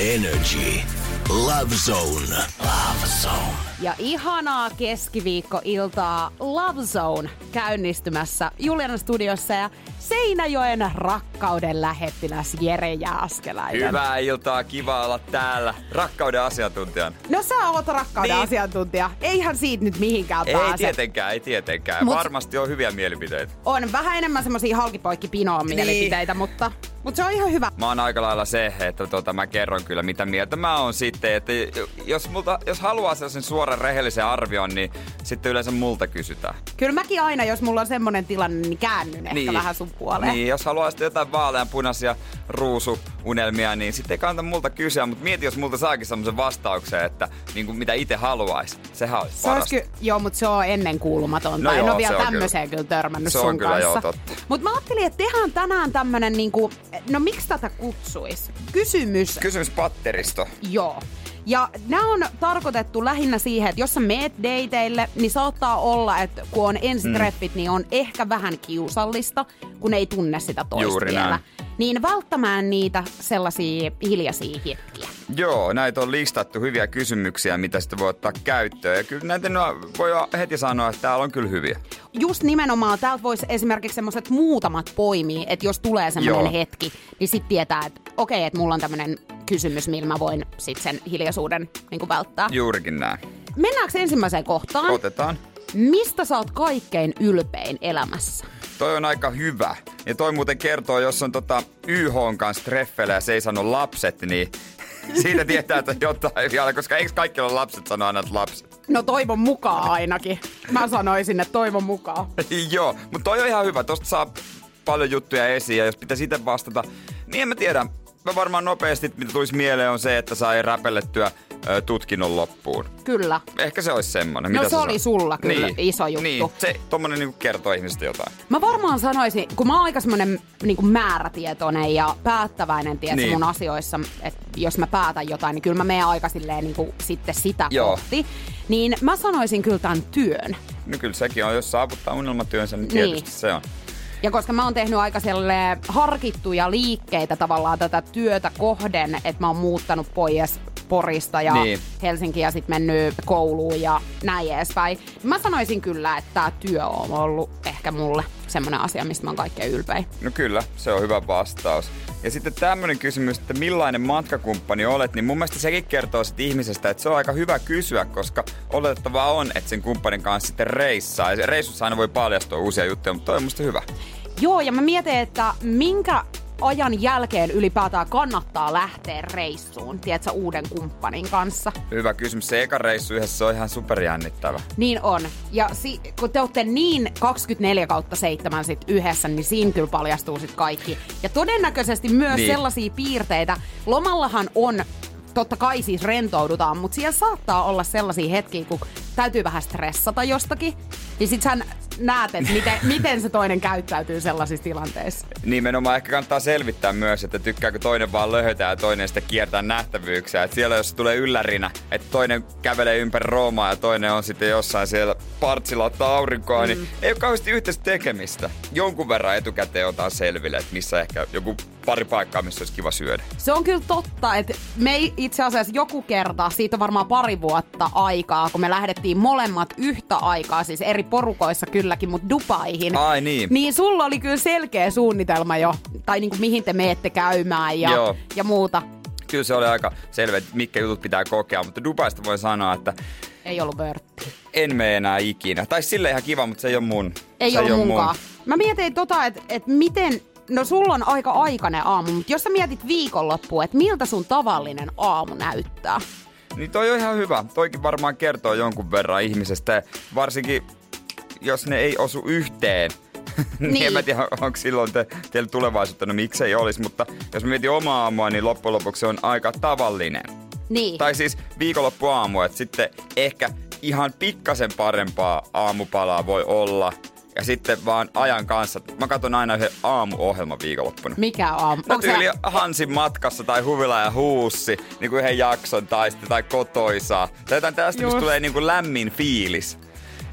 Energy. Love Zone. Love Zone. Ja ihanaa keskiviikkoiltaa Love Zone käynnistymässä Juliana studiossa ja Seinäjoen rakkauden lähettiläs Jere Jääskeläinen. Hyvää iltaa, kiva olla täällä. Rakkauden asiantuntijan. No sä oot rakkauden niin. asiantuntija. Eihän siitä nyt mihinkään ei pääse. Ei tietenkään, ei tietenkään. Mut Varmasti on hyviä mielipiteitä. On vähän enemmän semmosia halkipoikki pinoon niin. mielipiteitä, mutta, mutta se on ihan hyvä. Mä oon aika lailla se, että tota, mä kerron kyllä mitä mieltä mä oon sitten. Että jos, multa, jos haluaa sellaisen suoran rehellisen arvion, niin sitten yleensä multa kysytään. Kyllä mäkin aina, jos mulla on semmonen tilanne, niin käännyn niin. ehkä vähän sun puoleen. Niin, jos haluaa sitten jotain vaaleanpunaisia ruusuunelmia, niin sitten ei kannata multa kysyä, mutta mieti, jos multa saakin semmoisen vastauksen, että niin kuin mitä itse haluaisi. Sehän olisi se olisi ky- Joo, mutta se on ennen kuulumatonta. No en joo, ole vielä tämmöiseen kyllä. kyllä törmännyt se sun on kyllä kanssa. Joo, totta. Mutta mä ajattelin, että tehdään tänään tämmönen niinku, no miksi tätä kutsuisi? Kysymys. Kysymys patteristo. Joo. Ja nämä on tarkoitettu lähinnä siihen, että jos sä meet dateille, niin saattaa olla, että kun on ensitreffit, mm. niin on ehkä vähän kiusallista, kun ei tunne sitä toista Juuri vielä. Näin. Niin välttämään niitä sellaisia hiljaisia hetkiä. Joo, näitä on listattu hyviä kysymyksiä, mitä sitten voi ottaa käyttöön. Ja kyllä näitä voi heti sanoa, että täällä on kyllä hyviä. Just nimenomaan täältä voisi esimerkiksi semmoiset muutamat poimia, että jos tulee semmoinen hetki, niin sitten tietää, että okei, okay, että mulla on tämmöinen kysymys, millä mä voin sitten sen hiljaisuuden niin välttää. Juurikin näin. Mennäänkö ensimmäiseen kohtaan? Otetaan. Mistä sä oot kaikkein ylpein elämässä? Toi on aika hyvä. Ja toi muuten kertoo, jos on tota YH kanssa treffeillä ja se ei sano lapset, niin siitä tietää, että jotain vielä, koska eikö kaikilla lapset sano aina, että lapset? No toivon mukaan ainakin. Mä sanoisin, että toivon mukaan. Joo, mutta toi on ihan hyvä. Tosta saa paljon juttuja esiin ja jos pitäisi itse vastata, niin en mä tiedä. Mä varmaan nopeasti, mitä tulisi mieleen, on se, että sai räpellettyä ö, tutkinnon loppuun. Kyllä. Ehkä se olisi semmoinen. No mitä se oli sanot? sulla kyllä niin. iso juttu. Niin, se tommonen niinku kertoo ihmistä jotain. Mä varmaan sanoisin, kun mä oon aika semmonen niinku määrätietoinen ja päättäväinen tiedätkö, Niin. mun asioissa, että jos mä päätän jotain, niin kyllä mä menen aika silleen niinku sitten sitä Joo. kohti. Niin mä sanoisin kyllä tämän työn. No kyllä sekin on, jos saavuttaa unelmatyönsä, niin Niin. tietysti se on. Ja koska mä oon tehnyt aika harkittuja liikkeitä tavallaan tätä työtä kohden, että mä oon muuttanut pois Porista ja Niin. Helsinkiin ja sitten mennyt kouluun ja näin edespäin. Mä sanoisin kyllä, että tämä työ on ollut ehkä mulle semmoinen asia, mistä mä oon kaikkein ylpein. No kyllä, se on hyvä vastaus. Ja sitten tämmöinen kysymys, että millainen matkakumppani olet, niin mun mielestä sekin kertoo sit ihmisestä, että se on aika hyvä kysyä, koska oletettavaa on, että sen kumppanin kanssa sitten reissaa. Ja reissussa aina voi paljastua uusia juttuja, mutta toi on musta hyvä. Joo, ja mä mietin, että minkä ajan jälkeen ylipäätään kannattaa lähteä reissuun, tiedätkö, uuden kumppanin kanssa. Hyvä kysymys. Se eka reissu yhdessä on ihan superjännittävä. Niin on. Ja si- kun te olette niin 24 kautta 7 sit yhdessä, niin siinä kyllä paljastuu sit kaikki. Ja todennäköisesti myös Niin. sellaisia piirteitä. Lomallahan on totta kai siis rentoudutaan, mutta siellä saattaa olla sellaisia hetkiä, kun täytyy vähän stressata jostakin. Niin sit sä näet, että miten, miten se toinen käyttäytyy sellaisissa tilanteissa. Nimenomaan ehkä kannattaa selvittää myös, että tykkääkö toinen vaan löhötä ja toinen sitten kiertää nähtävyyksiä. Et siellä jos tulee yllärinä, että toinen kävelee ympäri Roomaa ja toinen on sitten jossain siellä partsilla ottaa aurinkoa, mm. niin ei ole kauheasti yhteistä tekemistä. Jonkun verran etukäteen otetaan selville, että missä ehkä joku pari paikkaa, missä olisi kiva syödä. Se on kyllä totta, että me ei itse asiassa joku kerta, siitä on varmaan pari vuotta aikaa, kun me lähdettiin molemmat yhtä aikaa, siis eri porukoissa kylläkin, mutta Dubaihin. Ai niin. Niin sulla oli kyllä selkeä suunnitelma jo, tai niin kuin mihin te meette käymään ja, Joo. ja muuta. Kyllä se oli aika selvä, että mitkä jutut pitää kokea, mutta Dubaista voi sanoa, että Ei ollut vörtti. en mene enää ikinä. Tai sille ihan kiva, mutta se ei ole mun. Ei se ollut ole munkaan. Mä mietin tota, että et miten, no sulla on aika aikainen aamu, mutta jos sä mietit viikonloppua, että miltä sun tavallinen aamu näyttää? Niin toi on ihan hyvä. Toikin varmaan kertoo jonkun verran ihmisestä, varsinkin jos ne ei osu yhteen niin. Niin. en mä tiedä, onko silloin te, teillä tulevaisuutta, no miksei olisi, mutta jos mietin omaa aamua, niin loppujen lopuksi se on aika tavallinen. Niin. Tai siis viikonloppuaamu, että sitten ehkä ihan pikkasen parempaa aamupalaa voi olla. Ja sitten vaan ajan kanssa. Mä katson aina yhden aamuohjelman viikonloppuna. Mikä on? No tyyli Hansin matkassa tai Huvila ja Huussi, niin kuin yhden jakson tai sitten tai kotoisaa. Tai jotain tästä, Just. tulee niin kuin lämmin fiilis.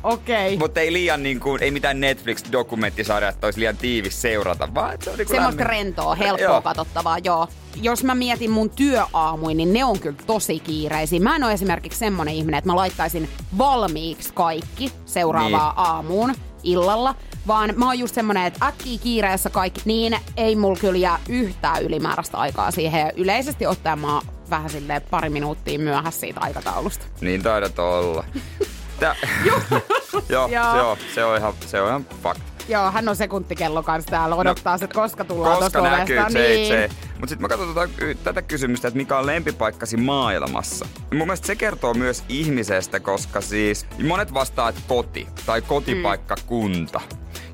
Okei. Okay. Mutta ei liian niin kuin, ei mitään Netflix-dokumenttisarja, että olisi liian tiivis seurata, vaan se on niin kuin Semmoista rentoa, helppoa Joo. katsottavaa, joo. Jos mä mietin mun työaamuin, niin ne on kyllä tosi kiireisiä. Mä en ole esimerkiksi semmonen ihminen, että mä laittaisin valmiiksi kaikki seuraavaa Niin. aamuun illalla, vaan mä oon just semmonen, että äkkiä kiireessä kaikki, niin ei mulla kyllä jää yhtään ylimääräistä aikaa siihen. Ja yleisesti ottaen mä oon vähän silleen pari minuuttia myöhässä siitä aikataulusta. Niin taidat olla. Tää, joo, joo, Joo. se, on, se, on ihan, se on ihan fakta. Joo, hän on sekuntikello kanssa täällä odottaa, no, että koska tullaan Koska näkyy niin. se. Mutta sitten mä katson tota, tätä kysymystä, että mikä on lempipaikkasi maailmassa. Ja mun mielestä se kertoo myös ihmisestä, koska siis monet vastaa, että koti tai kotipaikkakunta.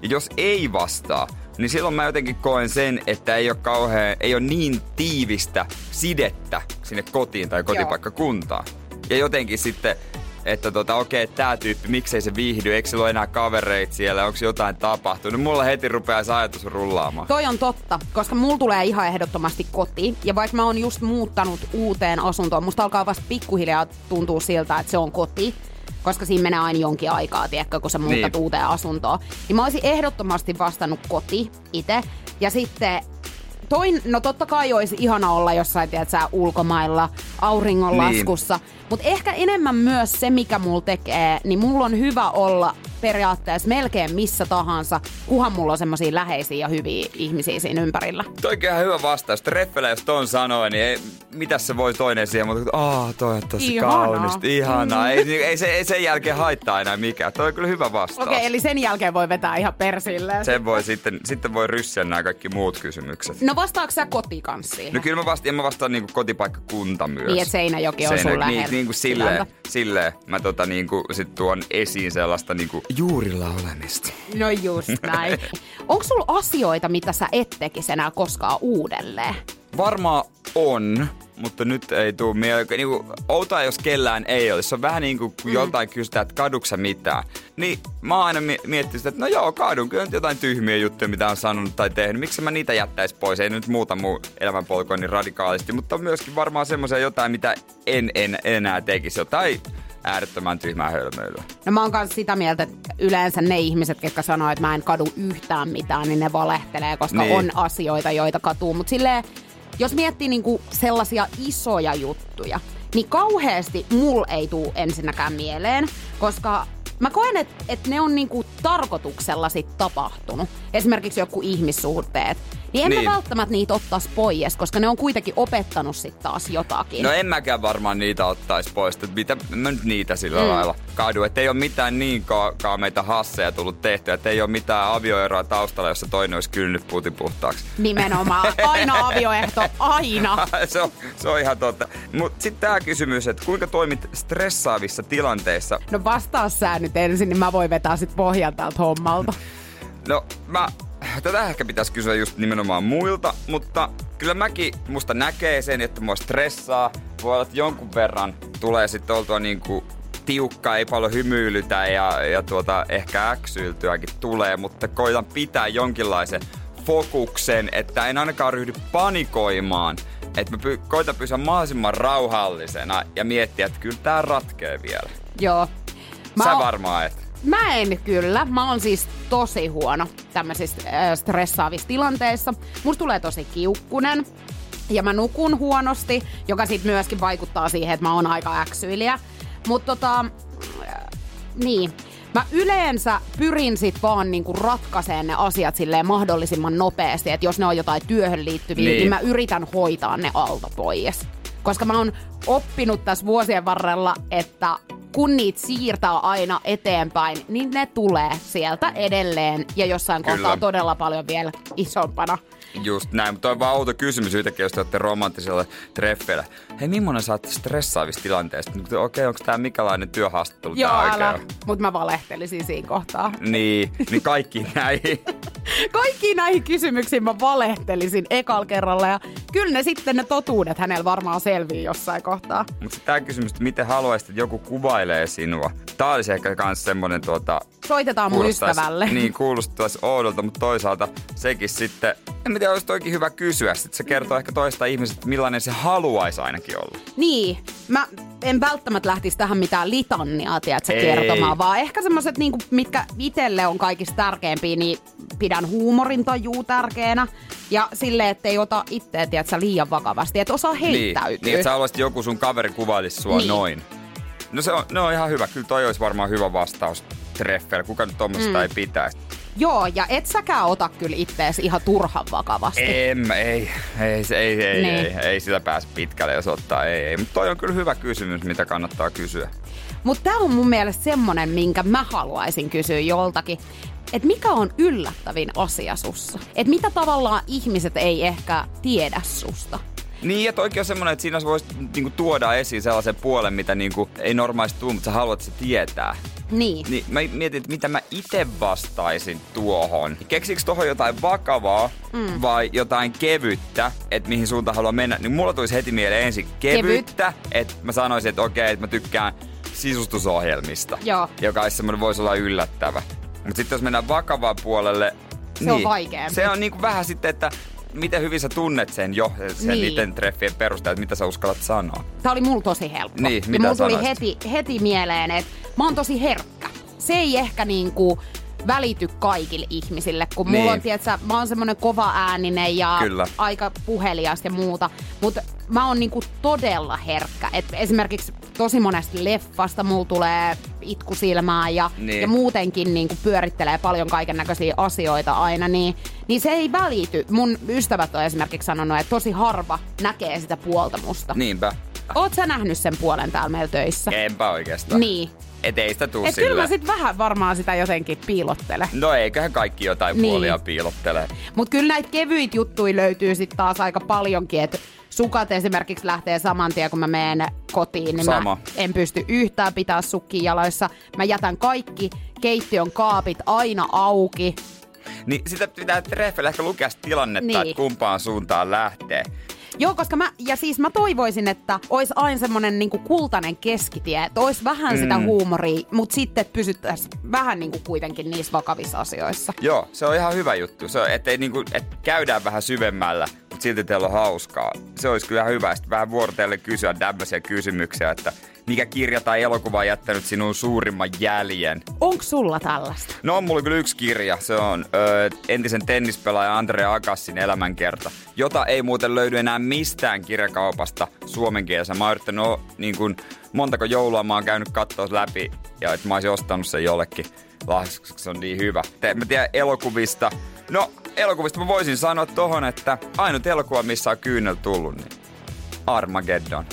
Ja jos ei vastaa, niin silloin mä jotenkin koen sen, että ei ole kauhean, ei ole niin tiivistä sidettä sinne kotiin tai kotipaikkakuntaan. Ja jotenkin sitten, että tota, okei, tää tyyppi, miksei se viihdy, eikö sillä ole enää kavereita siellä, onko jotain tapahtunut. Mulla heti rupeaa se ajatus rullaamaan. Toi on totta, koska mulla tulee ihan ehdottomasti koti. Ja vaikka mä oon just muuttanut uuteen asuntoon, musta alkaa vasta pikkuhiljaa tuntua siltä, että se on koti. Koska siinä menee aina jonkin aikaa, tiedätkö, kun sä muutat Niin. niin. uuteen asuntoon. Niin mä olisin ehdottomasti vastannut koti itse. Ja sitten toin, no totta kai olisi ihana olla jossain, tiedät sä, ulkomailla, auringonlaskussa. Niin. Mutta ehkä enemmän myös se, mikä mulla tekee, niin mulla on hyvä olla periaatteessa melkein missä tahansa, kuhan mulla on semmoisia läheisiä ja hyviä ihmisiä siinä ympärillä. Toikin hyvä vastaus. Treffele, jos ton sanoo, niin ei, mitäs se voi toinen siihen, mutta aah, toi on tosi Ihanaa. kaunista, ihanaa. Ei, ei, se, ei sen jälkeen haittaa enää mikään. Toi on kyllä hyvä vastaus. Okei, okay, eli sen jälkeen voi vetää ihan persille. Sen voi sitten, sitten voi ryssiä nämä kaikki muut kysymykset. No vastaako sä koti kanssa siihen? No kyllä mä vastaan, mä vastaan niinku kotipaikkakunta myös. Niin, et Seinäjoki on sun niin, lähellä niin kuin silleen, silleen mä tota niinku sit tuon esiin sellaista niinku juurilla olemista. No just näin. Onko sulla asioita, mitä sä et tekisi enää koskaan uudelleen? Varmaan on, mutta nyt ei tuu mieleen. Niinku, outoa, jos kellään ei olisi. Se on vähän niin kuin kun Mm. joltain kysytään, että kaduksa mitään. Niin mä oon aina mi- miettinyt sitä, että no joo, kadun kyllä jotain tyhmiä juttuja, mitä on sanonut tai tehnyt. Miksi mä niitä jättäisi pois? Ei nyt muuta mun elämänpolkua niin radikaalisti, mutta on myöskin varmaan semmoisia jotain, mitä en, en enää tekisi. Jotain äärettömän tyhmää hölmöilyä. No mä oon kanssa sitä mieltä, että yleensä ne ihmiset, jotka sanoo, että mä en kadu yhtään mitään, niin ne valehtelee, koska Niin. niin. on asioita, joita katuu. Mutta silleen, jos miettii niinku sellaisia isoja juttuja, niin kauheasti mul ei tuu ensinnäkään mieleen, koska mä koen, että et ne on niinku tarkoituksella sit tapahtunut. Esimerkiksi joku ihmissuhteet. Niin en Niin. mä välttämättä niitä ottais pois, koska ne on kuitenkin opettanut sit taas jotakin. No en mäkään varmaan niitä ottaisi pois, että mitä mä nyt niitä sillä mm. lailla kadu. Että ei ole mitään niin ka- kaameita hasseja tullut tehtyä, että ei ole mitään avioeroa taustalla, jossa toinen olisi kylnyt putin puhtaaksi. Nimenomaan. Aina avioehto, aina. se, on, se on ihan totta. Mutta sitten tämä kysymys, että kuinka toimit stressaavissa tilanteissa? No vastaa sä nyt ensin, niin mä voin vetää sit pohjan tältä hommalta. No mä, tätä ehkä pitäisi kysyä just nimenomaan muilta, mutta kyllä mäkin musta näkee sen, että mua stressaa. Voi olla, että jonkun verran tulee sitten oltua niinku tiukka, ei paljon hymyilytä ja, ja tuota, ehkä äksyiltyäkin tulee, mutta koitan pitää jonkinlaisen fokuksen, että en ainakaan ryhdy panikoimaan. Että mä py- koitan pysyä mahdollisimman rauhallisena ja miettiä, että kyllä tää ratkee vielä. Joo. Mä, Sä varmaan et. Mä en kyllä. Mä oon siis tosi huono tämmöisissä äh, stressaavissa tilanteissa. Musta tulee tosi kiukkunen. Ja mä nukun huonosti, joka sitten myöskin vaikuttaa siihen, että mä oon aika äksyilijä. Mutta tota, äh, niin. Mä yleensä pyrin sit vaan niinku ratkaiseen ne asiat silleen mahdollisimman nopeasti, että jos ne on jotain työhön liittyviä, Niin. niin, niin mä yritän hoitaa ne alta pois. Koska mä oon oppinut tässä vuosien varrella, että kun niitä siirtää aina eteenpäin, niin ne tulee sieltä edelleen ja jossain Kyllä. kohtaa todella paljon vielä isompana. Just näin, mutta on vaan outo kysymys yhtäkkiä, jos te olette romanttisella treffeillä. Hei, millainen oot stressaavista tilanteista? Okei, okay, onko tämä mikälainen työhaastattelu Joo, tää älä. Mutta mä valehtelisin siinä kohtaa. Niin, niin kaikki näihin. Kaikkiin näihin kysymyksiin mä valehtelisin ekal kerralla ja kyllä ne sitten ne totuudet hänellä varmaan selvii jossain kohtaa. Mutta tämä kysymys, että miten haluaisit, että joku kuvailee sinua. Tää olisi ehkä kans semmonen tuota... Soitetaan mun ystävälle. Niin, kuulostaisi oudolta, mutta toisaalta sekin sitten... En tiedä, olisi toikin hyvä kysyä. Sitten se kertoo ehkä toista ihmisestä, millainen se haluaisi ainakin olla. Niin, mä en välttämättä lähtisi tähän mitään litanniaa, tiedätkö, Ei. kertomaan, vaan ehkä semmoiset, niinku, mitkä itselle on kaikista tärkeimpiä, niin pidän huumorin tajuu tärkeänä. Ja silleen, ettei ota itseä, tiedätkö, liian vakavasti, että osaa Niin, heittäytyä. niin että sä haluaisit, että joku sun kaveri kuvailisi sua Niin. noin. No se on, ne on ihan hyvä. Kyllä toi olisi varmaan hyvä vastaus treffeillä. Kuka nyt tommosesta Mm. ei pitäisi. Joo, ja et säkään ota kyllä ittees ihan turhan vakavasti. En, ei, ei, ei, ei, Niin. ei, ei, sitä pääse pitkälle, jos ottaa, ei, ei. Mutta toi on kyllä hyvä kysymys, mitä kannattaa kysyä. Mutta tämä on mun mielestä semmonen, minkä mä haluaisin kysyä joltakin. Että mikä on yllättävin asia sussa? Että mitä tavallaan ihmiset ei ehkä tiedä susta? Niin, että oikein on semmoinen, että siinä voisi niinku, tuoda esiin sellaisen puolen, mitä niinku, ei normaalisti tule, mutta sä haluat se tietää. Niin. Niin mä mietin, että mitä mä itse vastaisin tuohon. Keksikö tuohon jotain vakavaa mm. vai jotain kevyttä, että mihin suuntaan haluan mennä? Niin mulla tulisi heti mieleen ensin kevyttä, että mä sanoisin, että okei, että mä tykkään sisustusohjelmista. Joo. Joka olisi semmoinen, voisi olla yllättävä. Mutta sitten jos mennään vakavaan puolelle... Se on vaikeampi. Se on niinku vähän sitten, että miten hyvin sä tunnet sen jo, sen Niin. niiden treffien perusteella, että mitä sä uskallat sanoa. Tämä oli mulla tosi helppo. Niin, ja mitä mulla tuli heti, heti mieleen, että mä oon tosi herkkä. Se ei ehkä niinku välity kaikille ihmisille, kun mulla Niin. on, tiedätkö, mä oon semmonen kova ääninen ja Kyllä. aika puhelias ja muuta, mutta mä oon niinku todella herkkä. Et esimerkiksi tosi monesta leffasta mulla tulee itku silmään ja, Niin. ja muutenkin niinku pyörittelee paljon kaiken näköisiä asioita aina, niin, niin se ei välity. Mun ystävät on esimerkiksi sanonut, että tosi harva näkee sitä puolta musta. Niinpä. Oot sä nähnyt sen puolen täällä meillä töissä? Enpä oikeastaan. Niin. Et ei sitä tuu Et kyllä mä sit vähän varmaan sitä jotenkin piilottele. No eiköhän kaikki jotain Niin. puolia piilottelee. Mut kyllä näitä kevyitä juttuja löytyy sit taas aika paljonkin, että sukat esimerkiksi lähtee saman tien, kun mä menen kotiin, niin Sama. mä en pysty yhtään pitää sukkia jaloissa. Mä jätän kaikki keittiön kaapit aina auki. Niin sitä pitää treffeillä ehkä lukea sitä tilannetta, Niin. että kumpaan suuntaan lähtee. Joo, koska mä, ja siis mä toivoisin, että olisi aina semmonen niinku kultainen keskitie, että olisi vähän mm. sitä huumoria, mutta sitten pysyttäisiin vähän niinku kuitenkin niissä vakavissa asioissa. Joo, se on ihan hyvä juttu. Se on, ettei niinku, et käydään vähän syvemmällä, mutta silti teillä on hauskaa. Se olisi kyllä hyvä. Sitten vähän vuorotelle kysyä tämmöisiä kysymyksiä, että mikä kirja tai elokuva on jättänyt sinun suurimman jäljen? Onko sulla tällaista? No on mulla kyllä yksi kirja. Se on ö, entisen tennispelaaja Andrea Agassin elämänkerta, jota ei muuten löydy enää mistään kirjakaupasta suomen kielessä. Mä oon yrittänyt o- niin kun, montako joulua mä oon käynyt katsoa läpi ja että mä oisin ostanut sen jollekin lahjaksi, se on niin hyvä. Te, mä tiedän elokuvista. No, elokuvista mä voisin sanoa tohon, että ainut elokuva, missä on kyynel tullut, niin Armageddon.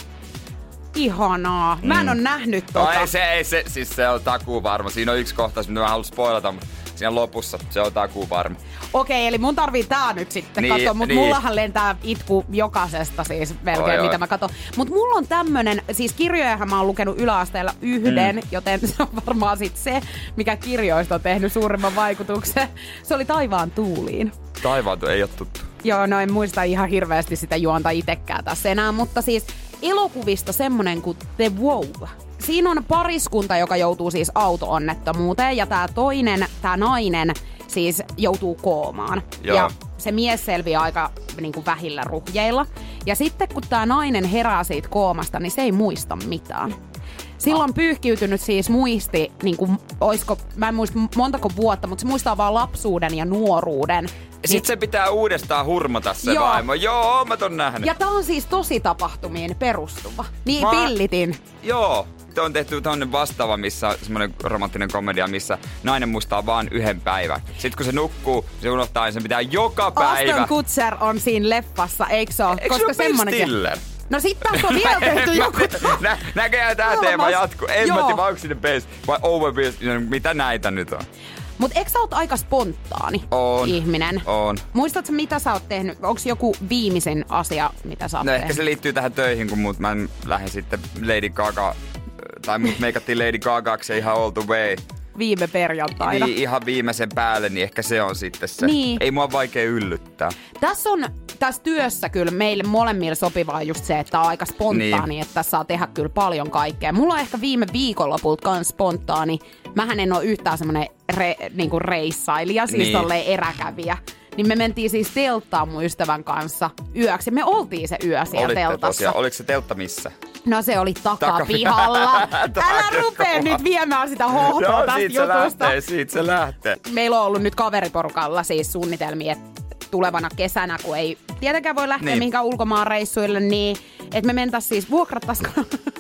Ihanaa. Mä en ole nähnyt tota. Ai se ei, se, siis se on takuu varma. Siinä on yksi kohtaus, mitä mä haluan spoilata, mutta siinä lopussa se on takuu varma. Okei, eli mun tarvii tää nyt sitten Niin, katsoa, mutta niin. mullahan lentää itku jokaisesta siis melkein, Oi, oi. mitä mä katson. Mutta mulla on tämmönen, siis kirjojahan mä oon lukenut yläasteella yhden, mm. joten se on varmaan sit se, mikä kirjoista on tehnyt suurimman vaikutuksen. Se oli Taivaan tuuliin. Taivaantu ei ole tuttu. Joo, no en muista ihan hirveästi sitä juonta itekään tässä enää, mutta siis elokuvista semmonen kuin The Wow. Siinä on pariskunta, joka joutuu siis auto-onnettomuuteen ja tämä toinen, tämä nainen siis joutuu koomaan. Joo. Ja se mies selviää aika niin kuin vähillä ruhjeilla. Ja sitten kun tämä nainen herää siitä koomasta, niin se ei muista mitään. Silloin pyyhkiytynyt siis muisti, niin kuin, oisko, mä en muista montako vuotta, mutta se muistaa vaan lapsuuden ja nuoruuden. Sitten se pitää uudestaan hurmata se Joo. vaimo. Joo, mä ton nähnyt. Ja tää on siis tosi tapahtumiin perustuva. Niin Mä- pillitin. Joo. Tuo on tehty tämmönen vastaava, missä semmoinen romanttinen komedia, missä nainen muistaa vaan yhden päivän. Sitten kun se nukkuu, se unohtaa, niin sen pitää joka päivä. Aston Kutcher on siinä leffassa, eikö se ole? Eikö se ole Ben semmonenkin- Stiller? No sit taas on vielä tehty joku... Nä, näköjään tää Kolmas. teema jatkuu. En mä Joo. tiedä, onko sinne base vai over base. Mitä näitä nyt on? Mut eikö sä oot aika spontaani On. ihminen? On. Muistatko mitä sä oot tehnyt? Onko joku viimeisen asia, mitä sä oot No tehnyt? ehkä se liittyy tähän töihin, kun mut mä lähdin sitten Lady Gaga, tai mut meikattiin Lady Gagaksi ihan all the way. Viime perjantaina. Niin, ihan viimeisen päälle, niin ehkä se on sitten se. Niin. Ei mua vaikea yllyttää. Tässä on tässä työssä kyllä meille molemmille sopivaa just se, että on aika spontaani, Niin. että saa tehdä kyllä paljon kaikkea. Mulla on ehkä viime viikonlopulta kans spontaani. Mähän en ole yhtään semmonen re, niinku reissailija, siis Niin. tolleen eräkävijä. Niin me mentiin siis telttaan mun ystävän kanssa yöksi. Me oltiin se yö siellä Olitte teltassa. tosiaan. Oliko se teltta missä? No se oli takapihalla. Älä rupee nyt viemään sitä hohtoa tästä siitä se jutusta. lähtee, siitä se lähtee. Meillä on ollut nyt kaveriporukalla siis suunnitelmia, että tulevana kesänä, kun ei tietenkään voi lähteä Niin. mihinkään ulkomaan reissuille, niin että me mentäis siis vuokrattais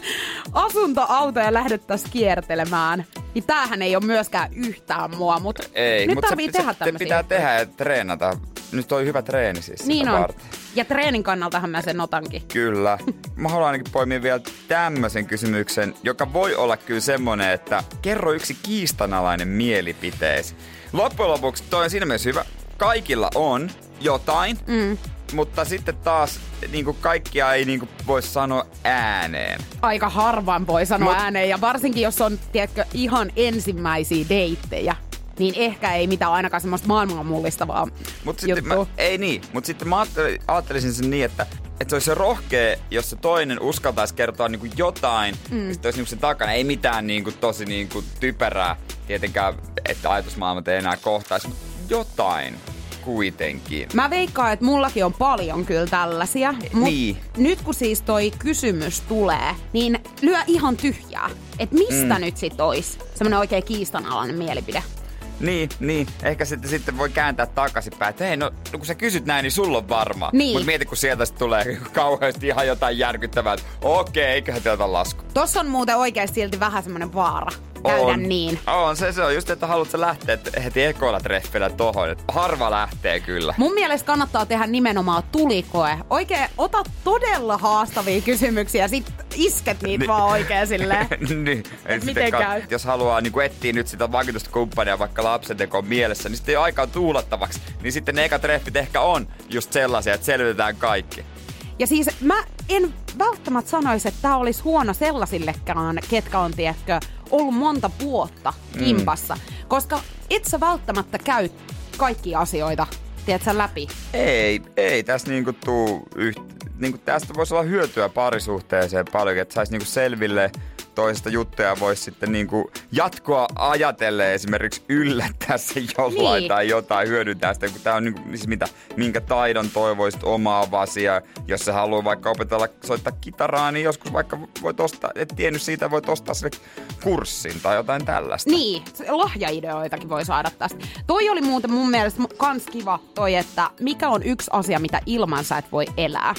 asuntoauto ja lähdettäis kiertelemään. Niin tämähän ei ole myöskään yhtään mua, mutta Ei, nyt mutta tarvii se, tehdä se pitää tehdä ja treenata. Nyt on hyvä treeni siis Niin on. varten. Ja treenin kannaltahan mä sen otankin. Kyllä. Mä haluan ainakin poimia vielä tämmöisen kysymyksen, joka voi olla kyllä semmonen, että kerro yksi kiistanalainen mielipiteesi. Loppujen lopuksi toi on siinä mielessä hyvä. Kaikilla on jotain, mm. mutta sitten taas niin kuin kaikkia ei niin kuin voi sanoa ääneen. Aika harvan voi sanoa Mut- ääneen, ja varsinkin jos on, tiedätkö, ihan ensimmäisiä deittejä, niin ehkä ei mitään ainakaan semmoista maailman mullistavaa Mut sitten mä, ei niin, mutta sitten mä ajattelisin sen niin, että, että se olisi se rohkea, jos se toinen uskaltaisi kertoa niinku jotain, mm. ja sitten olisi niinku sen takana. Ei mitään niinku tosi niinku typerää, tietenkään, että ajatusmaailmat ei enää kohtaisi, jotain kuitenkin. Mä veikkaan, että mullakin on paljon kyllä tällaisia. Mut niin. nyt kun siis toi kysymys tulee, niin lyö ihan tyhjää. Että mistä mm. nyt sit ois semmonen oikein kiistanalainen mielipide? Niin, niin. Ehkä sitten, sitten voi kääntää takaisinpäin, että hei, no, no kun sä kysyt näin, niin sulla on varma. Niin. Mutta mieti, kun sieltä tulee kauheasti ihan jotain järkyttävää, että okei, eiköhän teiltä lasku. Tossa on muuten oikeasti silti vähän semmonen vaara käydä on. niin. On, se, se on just, että haluatko lähteä heti ekoilla treffillä tohon. Harva lähtee kyllä. Mun mielestä kannattaa tehdä nimenomaan tulikoe. Oikein ota todella haastavia kysymyksiä ja sit isket niitä vaan oikein silleen. niin, et miten käy? Jos haluaa niin etsiä nyt sitä vakituista kumppania vaikka lapsentekoon mielessä, niin sitten ei ole aikaa tuulattavaksi. Niin sitten ne ekat treffit ehkä on just sellaisia, että selvitetään kaikki. Ja siis mä en välttämättä sanoisi, että tämä olisi huono sellaisillekaan, ketkä on, tiedätkö, ollut monta vuotta kimpassa. Mm. Koska et sä välttämättä käy kaikkia asioita, tiedätkö, läpi. Ei, ei tässä niinku tuu yht... Niinku tästä voisi olla hyötyä parisuhteeseen paljon, että saisi niinku selville toisesta juttuja voisi sitten niinku jatkoa ajatellen esimerkiksi yllättää se jollain Niin. tai jotain hyödyntää sitä, kun tää on niinku, siis mitä, minkä taidon toivoisit omaavasi ja jos sä haluaa vaikka opetella soittaa kitaraa, niin joskus vaikka voit ostaa, et tiennyt siitä, voit ostaa sille kurssin tai jotain tällaista. Niin, lahjaideoitakin voi saada tästä. Toi oli muuten mun mielestä kans kiva toi, että mikä on yksi asia, mitä ilman sä et voi elää.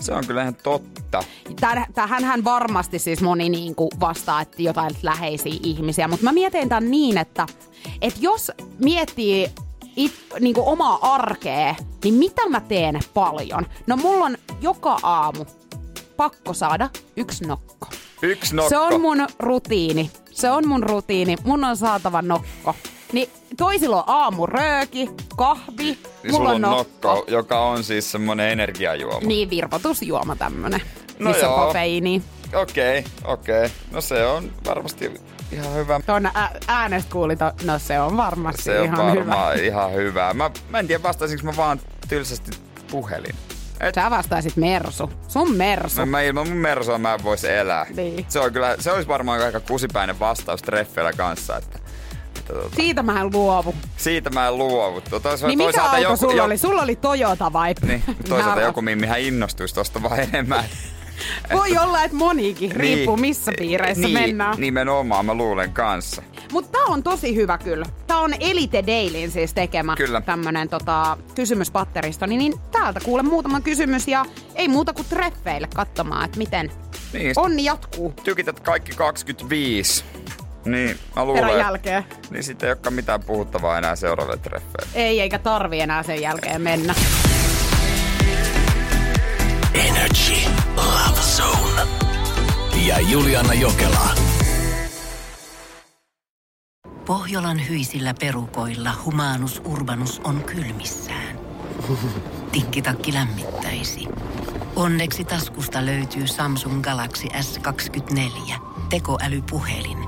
Se on kyllä ihan totta. Tähän- Tähänhän varmasti siis moni niin kuin vastaa, että jotain läheisiä ihmisiä, mutta mä mietin tämän niin, että, että jos miettii it, niin kuin omaa arkea, niin mitä mä teen paljon? No mulla on joka aamu pakko saada yksi nokko. Yksi nokko. Se on mun rutiini. Se on mun rutiini. Mun on saatava nokko. Niin toisilla on aamurööki, kahvi, Niin mulla sulla on nokko. nokko, joka on siis semmonen energiajuoma. Niin, virvotusjuoma tämmönen, No missä joo. on kofeiini. Okei, okei. No se on varmasti ihan hyvä. Tuon ä- äänestä kuuli, to- no se on varmasti Se on ihan varmaan hyvä. ihan hyvä. Mä, mä en tiedä vastaisinko mä vaan tylsästi puhelin. Et, Sä vastaisit Mersu. Sun Mersu. no, mä ilman mun mersua mä en vois elää. Niin. Se, on kyllä, se olisi varmaan aika kusipäinen vastaus treffeillä kanssa. Että, että tota, Siitä mä en luovu. siitä mä en luovu. Tota, Niin mikä auto sulla oli? Sulla oli Toyota vai? Niin, toisaalta joku mimmihän innostuisi tosta vaan enemmän. Voi olla, että monikin, riippuu missä piireissä niin, mennään. Nimenomaan mä luulen kanssa. Mutta tää on tosi hyvä kyllä. Tää on Elite Dailyn siis tekemä Kyllä. tämmönen tota, kysymyspatteristo. Niin, niin täältä kuule muutama kysymys ja ei muuta kuin treffeille katsomaan, että miten Niin, onni jatkuu tykität kaikki 25. Niin, mä perän luulen. jälkeen. Niin sitten ei olekaan mitään puhuttavaa enää seuraaville treffeille. Ei, eikä tarvi enää sen jälkeen mennä. Energy ja Juliana Jokela. Pohjolan hyisillä perukoilla humanus urbanus on kylmissään. Tikkitakki lämmittäisi. Onneksi taskusta löytyy Samsung Galaxy S24 tekoälypuhelin.